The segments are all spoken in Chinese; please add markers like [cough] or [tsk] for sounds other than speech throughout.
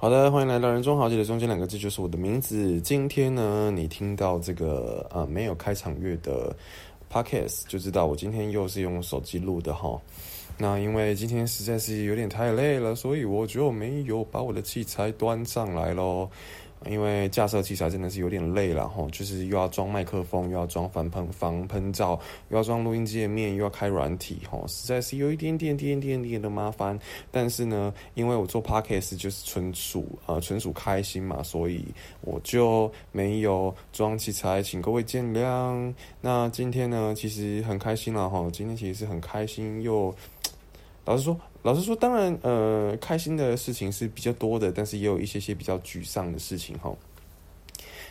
好的，欢迎来到人中豪杰的中间两个字就是我的名字。今天呢，你听到这个啊没有开场乐的 podcast，就知道我今天又是用手机录的哈。那因为今天实在是有点太累了，所以我就没有把我的器材端上来喽。因为架设器材真的是有点累了哈，就是又要装麦克风，又要装防喷防喷罩，又要装录音界面，又要开软体哈，实在是有一点点点点点的麻烦。但是呢，因为我做 podcast 就是纯属呃纯属开心嘛，所以我就没有装器材，请各位见谅。那今天呢，其实很开心了哈，今天其实是很开心又。[tsk] 老实说，老实说，当然，呃，开心的事情是比较多的，但是也有一些些比较沮丧的事情哈。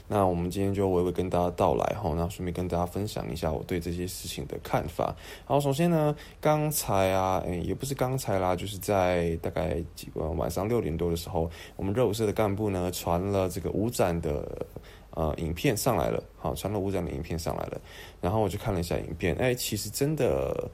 那我们今天就娓娓跟大家道来哈，那顺便跟大家分享一下我对这些事情的看法。好，首先呢，刚才啊，诶，也不是刚才啦，就是在大概几晚上六点多的时候，我们热舞社的干部呢传了这个舞展的呃影片上来了，好，传了舞展的影片上来了，然后我就看了一下影片，哎，其实真的。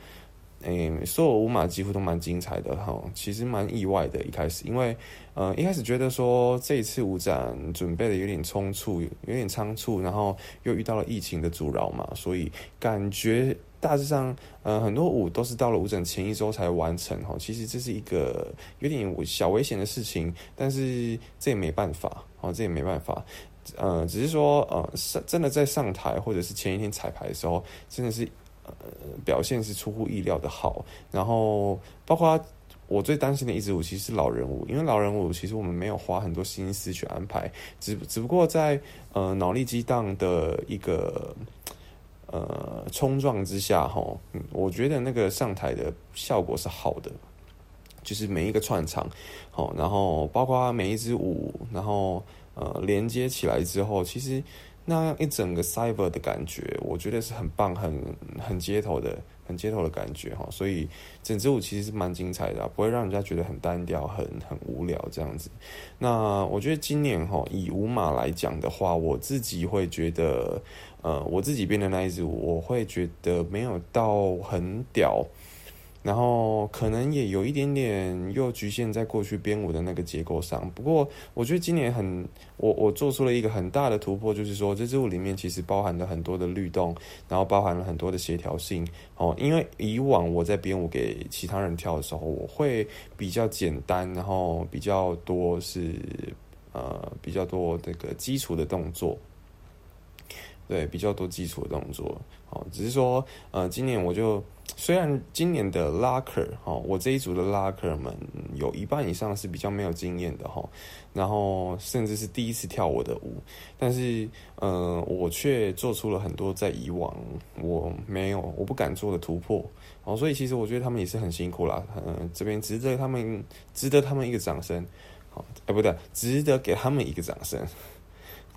诶，所有舞马几乎都蛮精彩的哈，其实蛮意外的。一开始，因为呃一开始觉得说这一次舞展准备的有点匆促，有点仓促，然后又遇到了疫情的阻扰嘛，所以感觉大致上呃很多舞都是到了舞展前一周才完成哈。其实这是一个有点小危险的事情，但是这也没办法，哦，这也没办法，呃，只是说呃上真的在上台或者是前一天彩排的时候，真的是。呃，表现是出乎意料的好，然后包括我最担心的一支舞其实是老人舞，因为老人舞其实我们没有花很多心思去安排，只只不过在呃脑力激荡的一个呃冲撞之下，哈，我觉得那个上台的效果是好的，就是每一个串场，好，然后包括每一支舞，然后呃连接起来之后，其实。那样一整个 cyber 的感觉，我觉得是很棒、很很街头的、很街头的感觉哈。所以整支舞其实是蛮精彩的，不会让人家觉得很单调、很很无聊这样子。那我觉得今年哈，以舞马来讲的话，我自己会觉得，呃，我自己编的那一支舞，我会觉得没有到很屌。然后可能也有一点点又局限在过去编舞的那个结构上。不过我觉得今年很，我我做出了一个很大的突破，就是说这支舞里面其实包含了很多的律动，然后包含了很多的协调性。哦，因为以往我在编舞给其他人跳的时候，我会比较简单，然后比较多是呃比较多这个基础的动作。对，比较多基础的动作，好，只是说，呃，今年我就虽然今年的拉克，哈，我这一组的拉克们有一半以上是比较没有经验的哈，然后甚至是第一次跳我的舞，但是，呃，我却做出了很多在以往我没有、我不敢做的突破，哦，所以其实我觉得他们也是很辛苦啦，嗯，这边值得他们值得他们一个掌声，好，哎，不对，值得给他们一个掌声。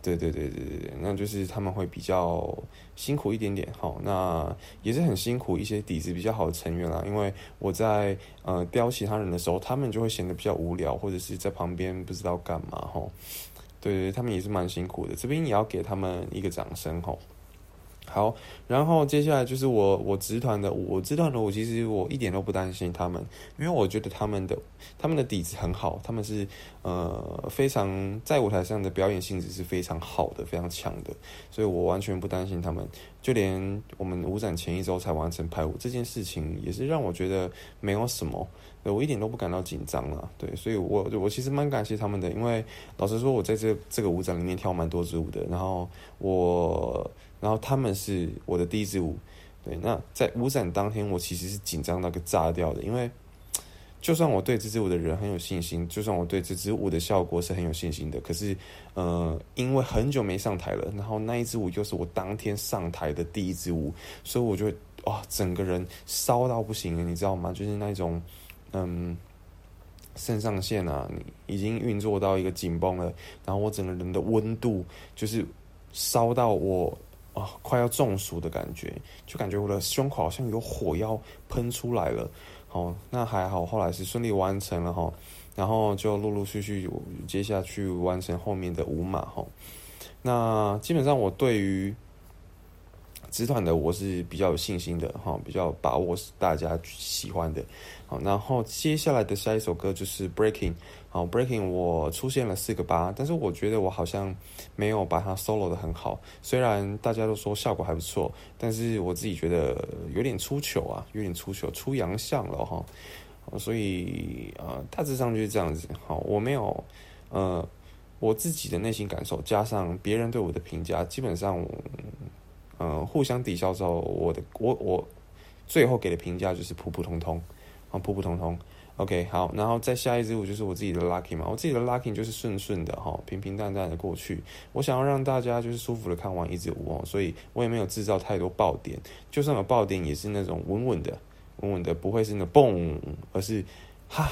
对对对对对，那就是他们会比较辛苦一点点，好，那也是很辛苦一些底子比较好的成员啦。因为我在呃雕其他人的时候，他们就会显得比较无聊，或者是在旁边不知道干嘛，吼。对对，他们也是蛮辛苦的，这边也要给他们一个掌声，吼。好，然后接下来就是我我直团的我直团的我其实我一点都不担心他们，因为我觉得他们的他们的底子很好，他们是呃非常在舞台上的表演性质是非常好的，非常强的，所以我完全不担心他们。就连我们舞展前一周才完成排舞这件事情，也是让我觉得没有什么，我一点都不感到紧张了。对，所以我我其实蛮感谢他们的，因为老实说，我在这这个舞展里面跳蛮多支舞的，然后我。然后他们是我的第一支舞，对。那在舞展当天，我其实是紧张到个炸掉的，因为 [tsk] 就算我对这支舞的人很有信心，就算我对这支舞的效果是很有信心的，可是，呃，因为很久没上台了，然后那一支舞又是我当天上台的第一支舞，所以我就哇，整个人烧到不行，你知道吗？就是那种，嗯，肾上腺啊，你已经运作到一个紧绷了，然后我整个人的温度就是烧到我。啊，快要中暑的感觉，就感觉我的胸口好像有火要喷出来了。好，那还好，后来是顺利完成了哈。然后就陆陆续续接下去完成后面的五马哈。那基本上我对于纸团的我是比较有信心的哈，比较把握大家喜欢的。好，然后接下来的下一首歌就是 Breaking。哦，breaking 我出现了四个八，但是我觉得我好像没有把它 solo 的很好。虽然大家都说效果还不错，但是我自己觉得有点出糗啊，有点出糗，出洋相了哈。所以呃，大致上就是这样子。好，我没有呃我自己的内心感受，加上别人对我的评价，基本上呃互相抵消之后，我的我我最后给的评价就是普普通通。啊，普普通通，OK，好，然后再下一支舞就是我自己的 lucky 嘛，我自己的 lucky 就是顺顺的哈，平平淡淡的过去。我想要让大家就是舒服的看完一支舞哦，所以我也没有制造太多爆点，就算有爆点也是那种稳稳的，稳稳的，不会是那嘣，而是哈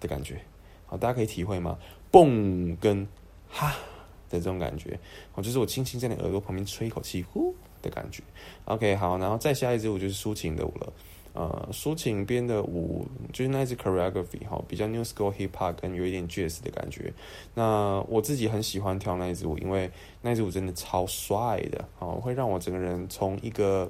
的感觉。好，大家可以体会吗？嘣跟哈的这种感觉，哦，就是我轻轻在你耳朵旁边吹一口气，呼的感觉。OK，好，然后再下一支舞就是抒情的舞了。呃，抒情编的舞就是那支 choreography 哈，比较 new school hip hop 跟有一点 jazz 的感觉。那我自己很喜欢跳那支舞，因为那支舞真的超帅的，哦，会让我整个人从一个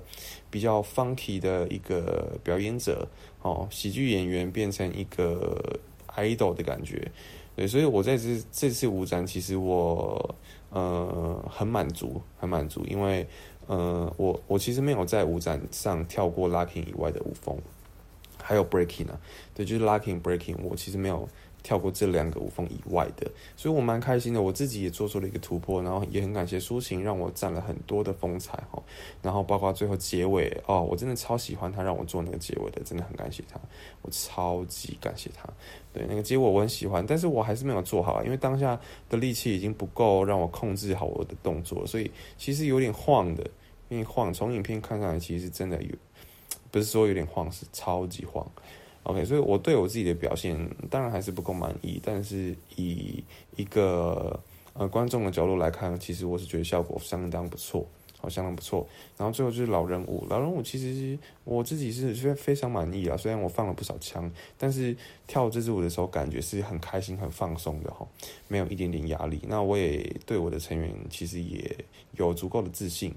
比较 funky 的一个表演者，哦，喜剧演员变成一个 idol 的感觉。对，所以我在这这次舞展，其实我呃很满足，很满足，因为。呃，我我其实没有在舞展上跳过 locking 以外的舞风，还有 breaking 啊，对，就是 locking breaking，我其实没有跳过这两个舞风以外的，所以我蛮开心的，我自己也做出了一个突破，然后也很感谢抒情让我占了很多的风采哈，然后包括最后结尾哦，我真的超喜欢他让我做那个结尾的，真的很感谢他，我超级感谢他，对，那个结尾我很喜欢，但是我还是没有做好，因为当下的力气已经不够让我控制好我的动作，所以其实有点晃的。因为晃，从影片看上来，其实真的有，不是说有点晃，是超级晃。OK，所以我对我自己的表现当然还是不够满意，但是以一个呃观众的角度来看，其实我是觉得效果相当不错，好相当不错。然后最后就是老人舞，老人舞其实我自己是非非常满意啊，虽然我放了不少枪，但是跳这支舞的时候感觉是很开心、很放松的哈，没有一点点压力。那我也对我的成员其实也有足够的自信。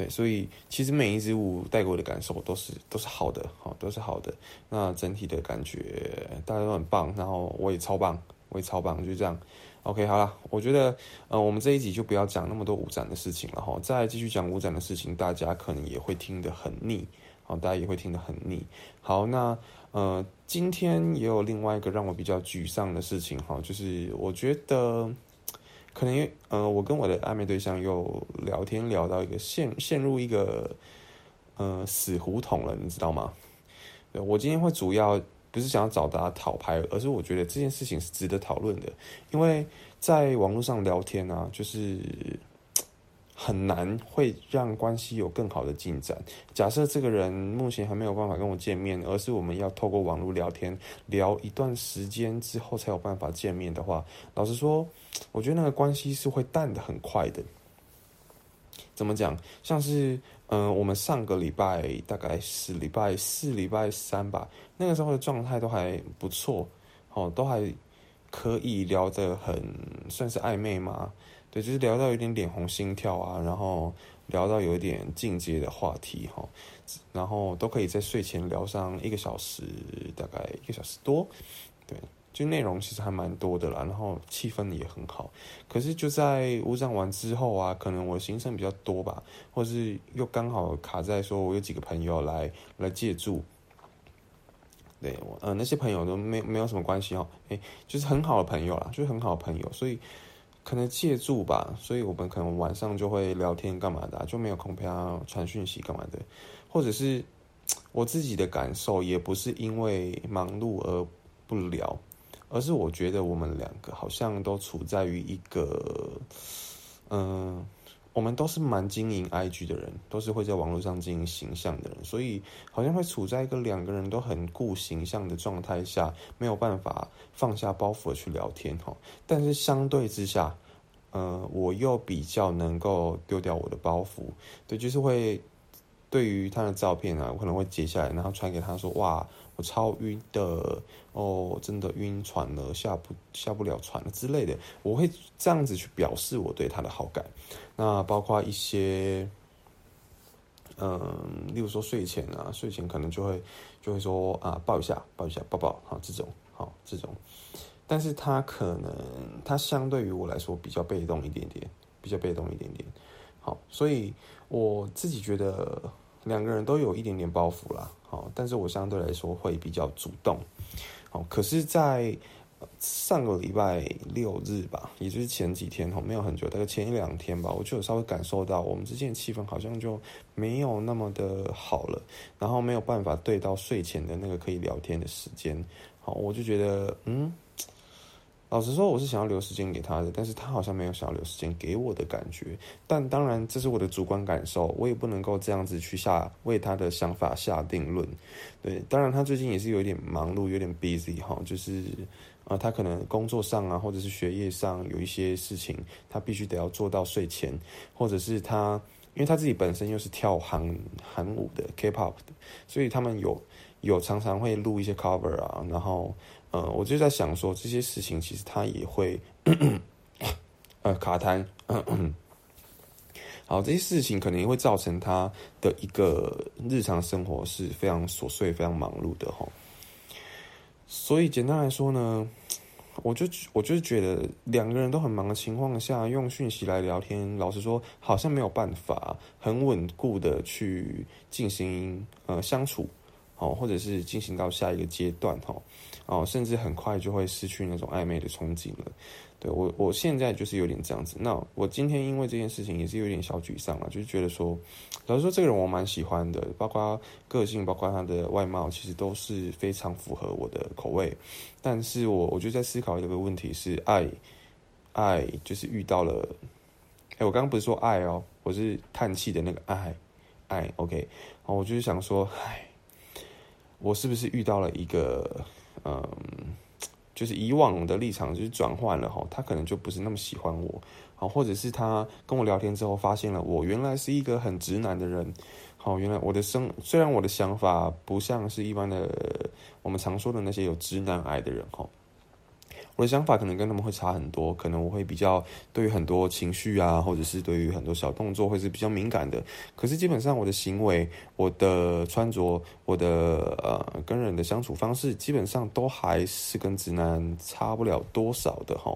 对，所以其实每一支舞带给我的感受都是都是好的，好都是好的。那整体的感觉大家都很棒，然后我也超棒，我也超棒，就这样。OK，好了，我觉得呃，我们这一集就不要讲那么多舞展的事情了哈，再继续讲舞展的事情，大家可能也会听得很腻，好，大家也会听得很腻。好，那呃，今天也有另外一个让我比较沮丧的事情哈，就是我觉得。可能因为呃，我跟我的暧昧对象又聊天聊到一个陷陷入一个呃死胡同了，你知道吗？我今天会主要不是想要找大家讨拍，而是我觉得这件事情是值得讨论的，因为在网络上聊天啊，就是。很难会让关系有更好的进展。假设这个人目前还没有办法跟我见面，而是我们要透过网络聊天聊一段时间之后才有办法见面的话，老实说，我觉得那个关系是会淡的很快的。怎么讲？像是嗯，我们上个礼拜大概是礼拜四、礼拜三吧，那个时候的状态都还不错，哦，都还可以聊得很算是暧昧嘛。对，就是聊到有点脸红心跳啊，然后聊到有点进阶的话题哈，然后都可以在睡前聊上一个小时，大概一个小时多，对，就内容其实还蛮多的啦，然后气氛也很好。可是就在五展完之后啊，可能我行程比较多吧，或是又刚好卡在说我有几个朋友来来借住，对我呃那些朋友都没没有什么关系哦，哎，就是很好的朋友啦，就是很好的朋友，所以。可能借住吧，所以我们可能晚上就会聊天干嘛的，就没有空陪他传讯息干嘛的，或者是 [tsk] 我自己的感受，也不是因为忙碌而不聊，而是我觉得我们两个好像都处在于一个，嗯。我们都是蛮经营 IG 的人，都是会在网络上经营形象的人，所以好像会处在一个两个人都很顾形象的状态下，没有办法放下包袱的去聊天哈。但是相对之下，呃，我又比较能够丢掉我的包袱，对，就是会对于他的照片啊，我可能会截下来，然后传给他说，哇。超晕的哦，真的晕船了，下不下不了船了之类的，我会这样子去表示我对他的好感。那包括一些，嗯，例如说睡前啊，睡前可能就会就会说啊，抱一下，抱一下，抱抱，好这种，好这种，但是他可能他相对于我来说比较被动一点点，比较被动一点点，好，所以我自己觉得两个人都有一点点包袱啦，好，但是我相对来说会比较主动，好，可是，在上个礼拜六日吧，也就是前几天哈，没有很久，大概前一两天吧，我就有稍微感受到我们之间的气氛好像就没有那么的好了，然后没有办法对到睡前的那个可以聊天的时间，好，我就觉得，嗯，老实说，我是想要留时间给他的，但是他好像没有想要留时间给我的感觉，但当然这是我的主观感受，我也不能够这样子去下为他的想法下定论，对，当然他最近也是有点忙碌，有点 busy 哈，就是。啊，他可能工作上啊，或者是学业上有一些事情，他必须得要做到睡前，或者是他，因为他自己本身又是跳韩韩舞的 K-pop 的，所以他们有有常常会录一些 cover 啊，然后，呃，我就在想说这些事情其实他也会，呃，卡痰，好，这些事情可能会造成他的一个日常生活是非常琐碎、非常忙碌的哈。所以简单来说呢。我就我就觉得两个人都很忙的情况下，用讯息来聊天，老实说好像没有办法很稳固的去进行呃相处，哦，或者是进行到下一个阶段哈，哦，甚至很快就会失去那种暧昧的憧憬了。对我，我现在就是有点这样子。那我今天因为这件事情也是有点小沮丧了，就是觉得说，老实说，这个人我蛮喜欢的，包括个性，包括他的外貌，其实都是非常符合我的口味。但是我我就在思考一个问题：是爱，爱就是遇到了。哎，我刚刚不是说爱哦，我是叹气的那个爱，爱。OK，哦，我就是想说，唉，我是不是遇到了一个，嗯。就是以往的立场就是转换了哈，他可能就不是那么喜欢我，好，或者是他跟我聊天之后发现了我原来是一个很直男的人，好，原来我的生虽然我的想法不像是一般的我们常说的那些有直男癌的人哈。我的想法可能跟他们会差很多，可能我会比较对于很多情绪啊，或者是对于很多小动作会是比较敏感的。可是基本上我的行为、我的穿着、我的呃跟人的相处方式，基本上都还是跟直男差不了多少的哈。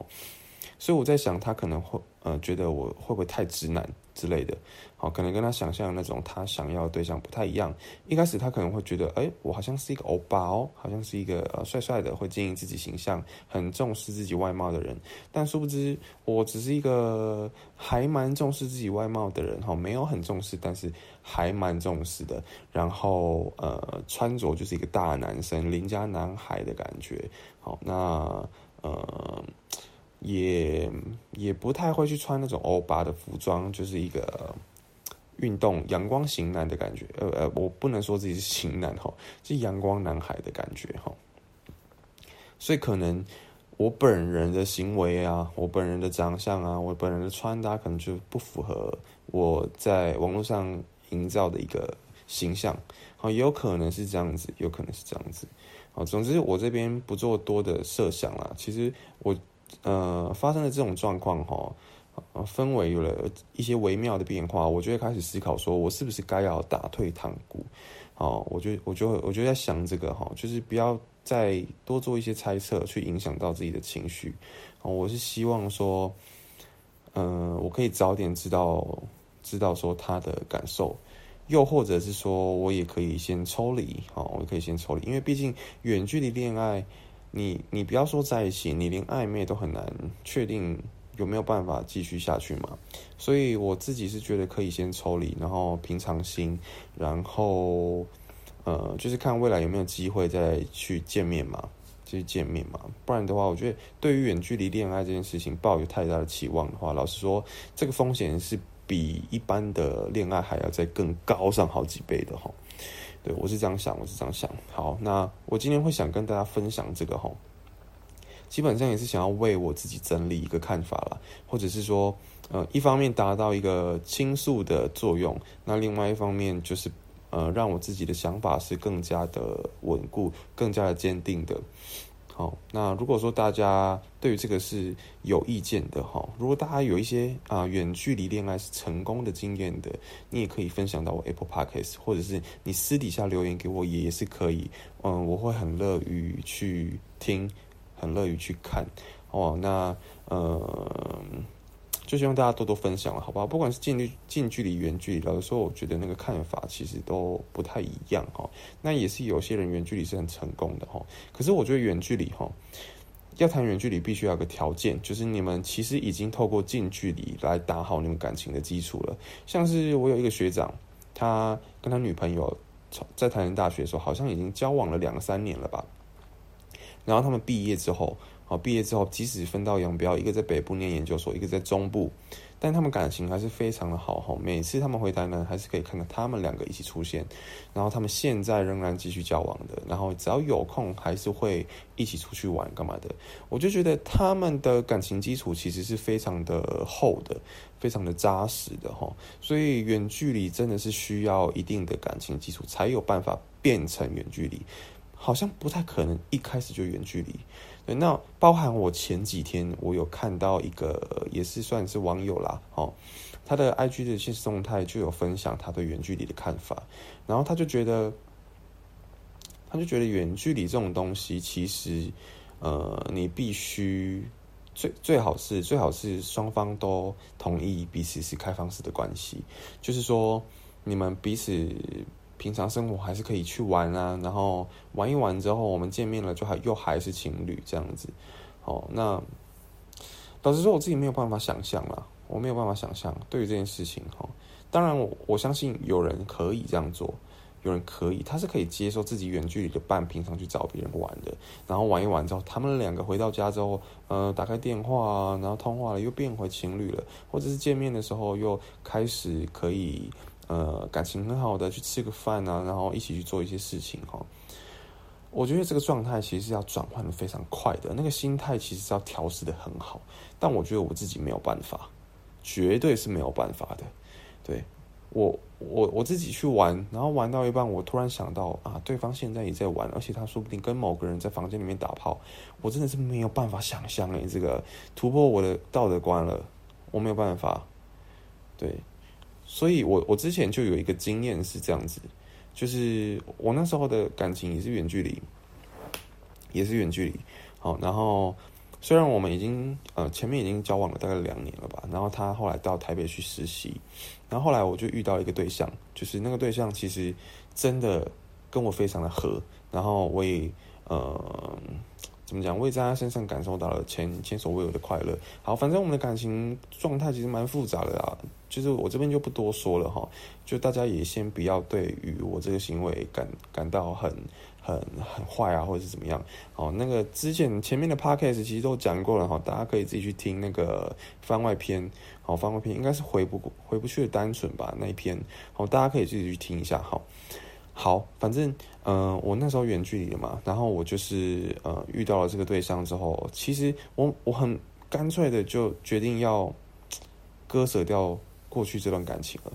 所以我在想，他可能会呃觉得我会不会太直男之类的。好，可能跟他想象的那种他想要的对象不太一样。一开始他可能会觉得，哎，我好像是一个欧巴哦，好像是一个呃帅帅的，会经营自己形象，很重视自己外貌的人。但殊不知，我只是一个还蛮重视自己外貌的人哈，没有很重视，但是还蛮重视的。然后呃，穿着就是一个大男生邻家男孩的感觉。好，那呃，也也不太会去穿那种欧巴的服装，就是一个。运动阳光型男的感觉，呃呃，我不能说自己是型男哈，是阳光男孩的感觉哈。所以可能我本人的行为啊，我本人的长相啊，我本人的穿搭可能就不符合我在网络上营造的一个形象，好，也有可能是这样子，有可能是这样子，好，总之我这边不做多的设想啦。其实我呃发生的这种状况哈。氛围有了一些微妙的变化，我就会开始思考，说我是不是该要打退堂鼓？好，我就我就我就在想这个哈，就是不要再多做一些猜测，去影响到自己的情绪。我是希望说，嗯，我可以早点知道知道说他的感受，又或者是说我也可以先抽离，好，我可以先抽离，因为毕竟远距离恋爱，你你不要说在一起，你连暧昧都很难确定。有没有办法继续下去嘛？所以我自己是觉得可以先抽离，然后平常心，然后呃，就是看未来有没有机会再去见面嘛，继续见面嘛。不然的话，我觉得对于远距离恋爱这件事情抱有太大的期望的话，老实说，这个风险是比一般的恋爱还要再更高上好几倍的哈。对我是这样想，我是这样想。好，那我今天会想跟大家分享这个吼。基本上也是想要为我自己整理一个看法了，或者是说，呃，一方面达到一个倾诉的作用，那另外一方面就是，呃，让我自己的想法是更加的稳固、更加的坚定的。好，那如果说大家对于这个是有意见的哈，如果大家有一些啊远距离恋爱是成功的经验的，你也可以分享到我 Apple Podcast，或者是你私底下留言给我也是可以，嗯，我会很乐于去听，很乐于去看哦。那嗯。就希望大家多多分享了，好不好？不管是近距近距离、远距离，有的时候我觉得那个看法其实都不太一样哈。那也是有些人远距离是很成功的哈。可是我觉得远距离哈，要谈远距离必须要有个条件，就是你们其实已经透过近距离来打好你们感情的基础了。像是我有一个学长，他跟他女朋友在台南大学的时候，好像已经交往了两三年了吧。然后他们毕业之后。好，毕业之后，即使分道扬镳，一个在北部念研究所，一个在中部，但他们感情还是非常的好哈。每次他们回台南，还是可以看到他们两个一起出现。然后他们现在仍然继续交往的，然后只要有空，还是会一起出去玩干嘛的。我就觉得他们的感情基础其实是非常的厚的，非常的扎实的哈。所以远距离真的是需要一定的感情基础，才有办法变成远距离。好像不太可能一开始就远距离。对，那包含我前几天我有看到一个也是算是网友啦，哦，他的 IG 的现实动态就有分享他对远距离的看法，然后他就觉得，他就觉得远距离这种东西其实，呃，你必须最最好是最好是双方都同意彼此是开放式的关系，就是说你们彼此。平常生活还是可以去玩啊，然后玩一玩之后，我们见面了就还又还是情侣这样子。哦，那老实说，我自己没有办法想象啦，我没有办法想象对于这件事情哈。当然，我我相信有人可以这样做，有人可以，他是可以接受自己远距离的伴平常去找别人玩的，然后玩一玩之后，他们两个回到家之后，呃，打开电话，然后通话了，又变回情侣了，或者是见面的时候又开始可以。呃，感情很好的去吃个饭啊，然后一起去做一些事情哈。我觉得这个状态其实是要转换的非常快的，那个心态其实是要调试的很好。但我觉得我自己没有办法，绝对是没有办法的。对我，我我自己去玩，然后玩到一半，我突然想到啊，对方现在也在玩，而且他说不定跟某个人在房间里面打炮，我真的是没有办法想象诶，这个突破我的道德观了，我没有办法。对。所以，我我之前就有一个经验是这样子，就是我那时候的感情也是远距离，也是远距离。好，然后虽然我们已经呃前面已经交往了大概两年了吧，然后他后来到台北去实习，然后后来我就遇到一个对象，就是那个对象其实真的跟我非常的合，然后我也呃。怎么讲？我也在他身上感受到了前前所未有的快乐。好，反正我们的感情状态其实蛮复杂的啊，就是我这边就不多说了哈。就大家也先不要对于我这个行为感感到很很很坏啊，或者是怎么样。好，那个之前前面的 podcast 其实都讲过了哈，大家可以自己去听那个番外篇。好，番外篇应该是回不回不去的单纯吧那一篇。好，大家可以自己去听一下。好。好，反正嗯，我那时候远距离的嘛，然后我就是呃遇到了这个对象之后，其实我我很干脆的就决定要割舍掉过去这段感情了，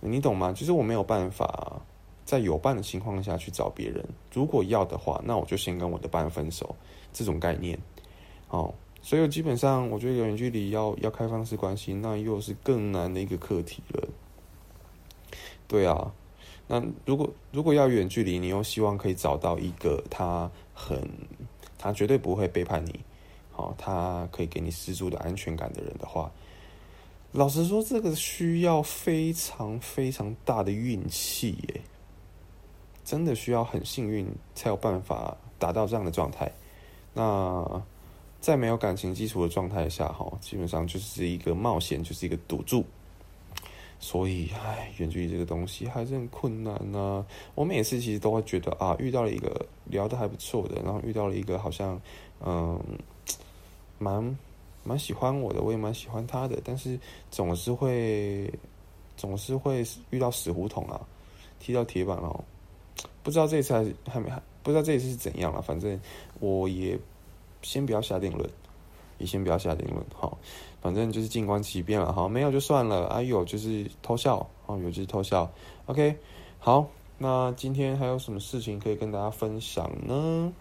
你懂吗？其实我没有办法在有伴的情况下去找别人，如果要的话，那我就先跟我的伴分手，这种概念。哦，所以基本上我觉得远距离要要开放式关系，那又是更难的一个课题了。对啊。那如果如果要远距离，你又希望可以找到一个他很，他绝对不会背叛你，好，他可以给你十足的安全感的人的话，老实说，这个需要非常非常大的运气耶，真的需要很幸运才有办法达到这样的状态。那在没有感情基础的状态下，哈，基本上就是一个冒险，就是一个赌注。所以，唉，远距离这个东西还是很困难呢。我每次其实都会觉得啊，遇到了一个聊的还不错的，然后遇到了一个好像嗯，蛮蛮喜欢我的，我也蛮喜欢他的，但是总是会总是会遇到死胡同啊，踢到铁板哦。不知道这一次还还没还不知道这一次是怎样了，反正我也先不要下定论。也先不要下定论，好，反正就是静观其变了，好，没有就算了，啊有就是偷笑，啊有就是偷笑，OK，好，那今天还有什么事情可以跟大家分享呢？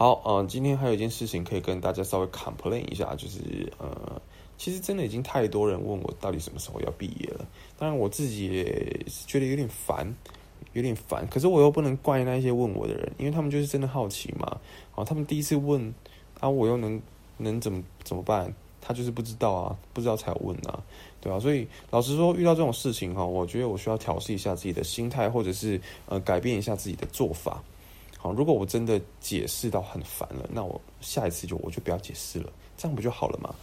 好，呃，今天还有一件事情可以跟大家稍微 complain 一下，就是呃，其实真的已经太多人问我到底什么时候要毕业了。当然我自己也觉得有点烦，有点烦。可是我又不能怪那些问我的人，因为他们就是真的好奇嘛。哦，他们第一次问，啊，我又能能怎么怎么办？他就是不知道啊，不知道才问啊，对吧？所以老实说，遇到这种事情哈，我觉得我需要调试一下自己的心态，或者是呃改变一下自己的做法。好，如果我真的解释到很烦了，那我下一次就我就不要解释了，这样不就好了吗？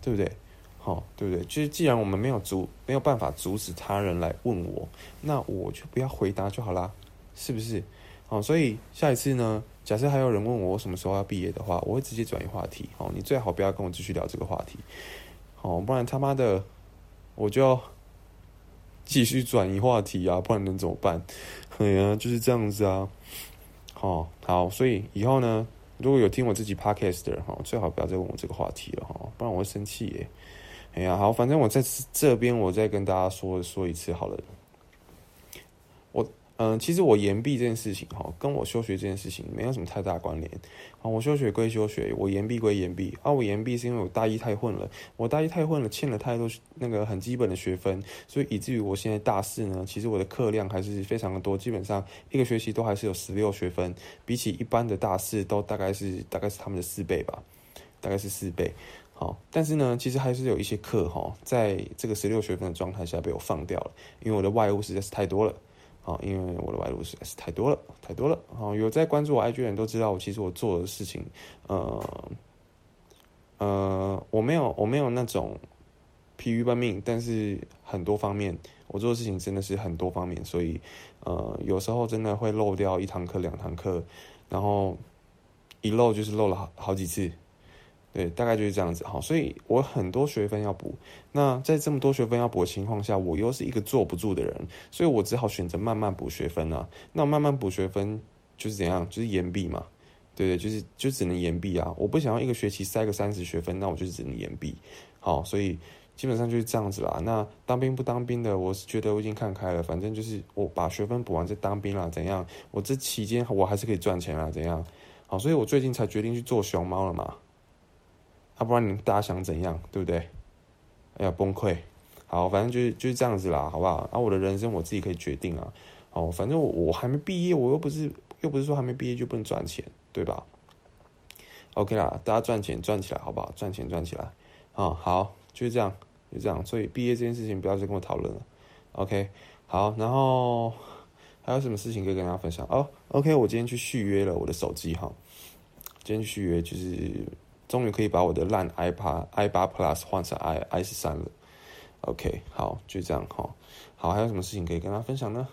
对不对？好，对不对？就是既然我们没有阻没有办法阻止他人来问我，那我就不要回答就好啦，是不是？好，所以下一次呢？假设还有人问我什么时候要毕业的话，我会直接转移话题。好，你最好不要跟我继续聊这个话题。好，不然他妈的我就要继续转移话题啊！不然能怎么办？哎呀，就是这样子啊。哦，好，所以以后呢，如果有听我自己 podcast 的人哈，最好不要再问我这个话题了哈，不然我会生气耶。哎呀，好，反正我在这边，我再跟大家说说一次好了。嗯，其实我延毕这件事情哈，跟我休学这件事情没有什么太大关联。啊，我休学归休学，我延毕归延毕。啊，我延毕是因为我大一太混了，我大一太混了，欠了太多那个很基本的学分，所以以至于我现在大四呢，其实我的课量还是非常的多，基本上一个学期都还是有十六学分，比起一般的大四都大概是大概是他们的四倍吧，大概是四倍。好，但是呢，其实还是有一些课哈，在这个十六学分的状态下被我放掉了，因为我的外务实在是太多了。啊，因为我的外路实在是太多了，太多了。啊，有在关注我 IG 的人都知道，我其实我做的事情，呃，呃，我没有，我没有那种疲于奔命，但是很多方面我做的事情真的是很多方面，所以呃，有时候真的会漏掉一堂课、两堂课，然后一漏就是漏了好好几次。对，大概就是这样子哈，所以我很多学分要补。那在这么多学分要补的情况下，我又是一个坐不住的人，所以我只好选择慢慢补学分啊。那慢慢补学分就是怎样？就是延毕嘛，对对，就是就只能延毕啊。我不想要一个学期塞个三十学分，那我就只能延毕。好，所以基本上就是这样子啦。那当兵不当兵的，我是觉得我已经看开了，反正就是我把学分补完再当兵啦，怎样？我这期间我还是可以赚钱啊，怎样？好，所以我最近才决定去做熊猫了嘛。要不然你大家想怎样，对不对？哎呀，崩溃！好，反正就是就是这样子啦，好不好？啊，我的人生我自己可以决定啊。哦，反正我我还没毕业，我又不是又不是说还没毕业就不能赚钱，对吧？OK 啦，大家赚钱赚起来，好不好？赚钱赚起来啊！好，就是这样，就这样。所以毕业这件事情不要再跟我讨论了。OK，好，然后还有什么事情可以跟大家分享？哦，OK，我今天去续约了我的手机哈。今天续约就是。终于可以把我的烂 i 八 i 八 plus 换成 i i 十三了。OK，好，就这样哈。好，还有什么事情可以跟大家分享呢？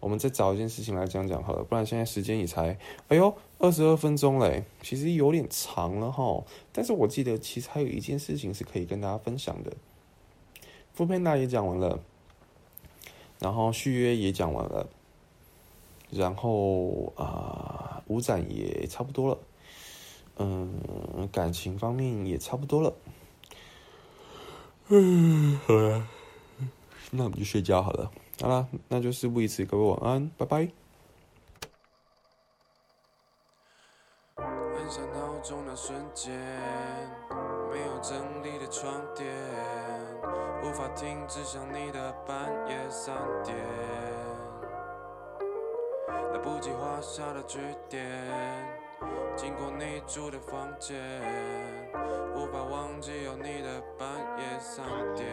我们再找一件事情来讲讲好了，不然现在时间也才，哎呦，二十二分钟嘞，其实有点长了哈。但是我记得其实还有一件事情是可以跟大家分享的。副片大也讲完了，然后续约也讲完了，然后啊，五展也差不多了。嗯，感情方面也差不多了。嗯，好了，那我们就睡觉好了。好了，那就事不宜迟，各位晚安，拜拜。按下闹钟的瞬间，没有整理的床垫，无法停止想你的半夜三点，来不及画下的句点。经过你住的房间，无法忘记有你的半夜三点。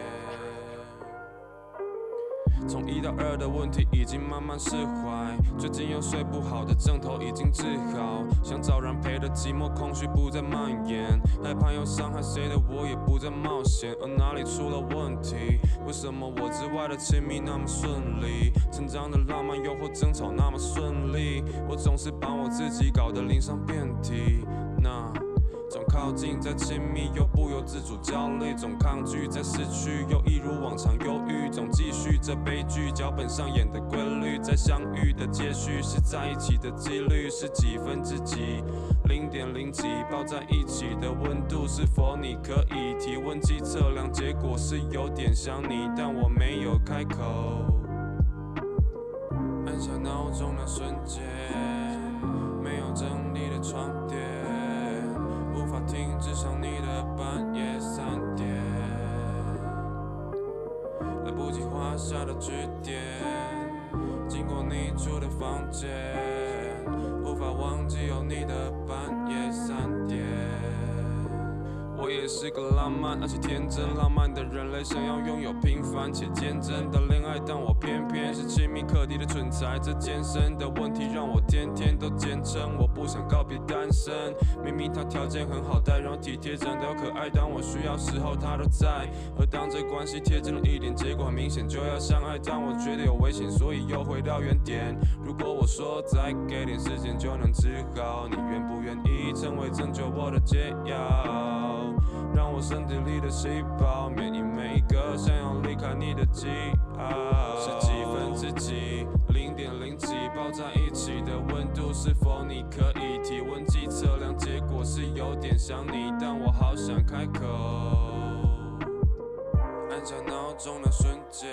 从一到二的问题已经慢慢释怀，最近又睡不好的症头已经治好，想找人陪的寂寞空虚不再蔓延，害怕又伤害谁的我也不再冒险，而哪里出了问题？为什么我之外的亲密那么顺利，成长的浪漫又或争吵那么顺利？我总是把我自己搞得淋上遍体，那。靠近再亲密，又不由自主焦虑；总抗拒再失去，又一如往常忧郁。总继续这悲剧，脚本上演的规律。再相遇的接续是在一起的几率是几分之几？零点零几？抱在一起的温度是否你可以体温计测量？结果是有点想你，但我没有开口。按下闹钟的瞬间，没有整理的床停止想你的半夜三点，来不及画下的句点，经过你住的房间，无法忘记有你的半是个浪漫而且天真浪漫的人类，想要拥有平凡且坚贞的恋爱，但我偏偏是亲密可敌的蠢材。这健身的问题让我天天都坚称，我不想告别单身。明明他条件很好，待人体贴，长得又可爱，当我需要时候他都在。而当这关系贴近了一点，结果很明显就要相爱，但我觉得有危险，所以又回到原点。如果我说再给点时间就能治好，你愿不愿意成为拯救我的解药？让我身体里的细胞免疫每一个想要离开你的记号。是几分之几？零点零几？抱在一起的温度是否你可以体温计测量？结果是有点想你，但我好想开口。按下闹钟的瞬间，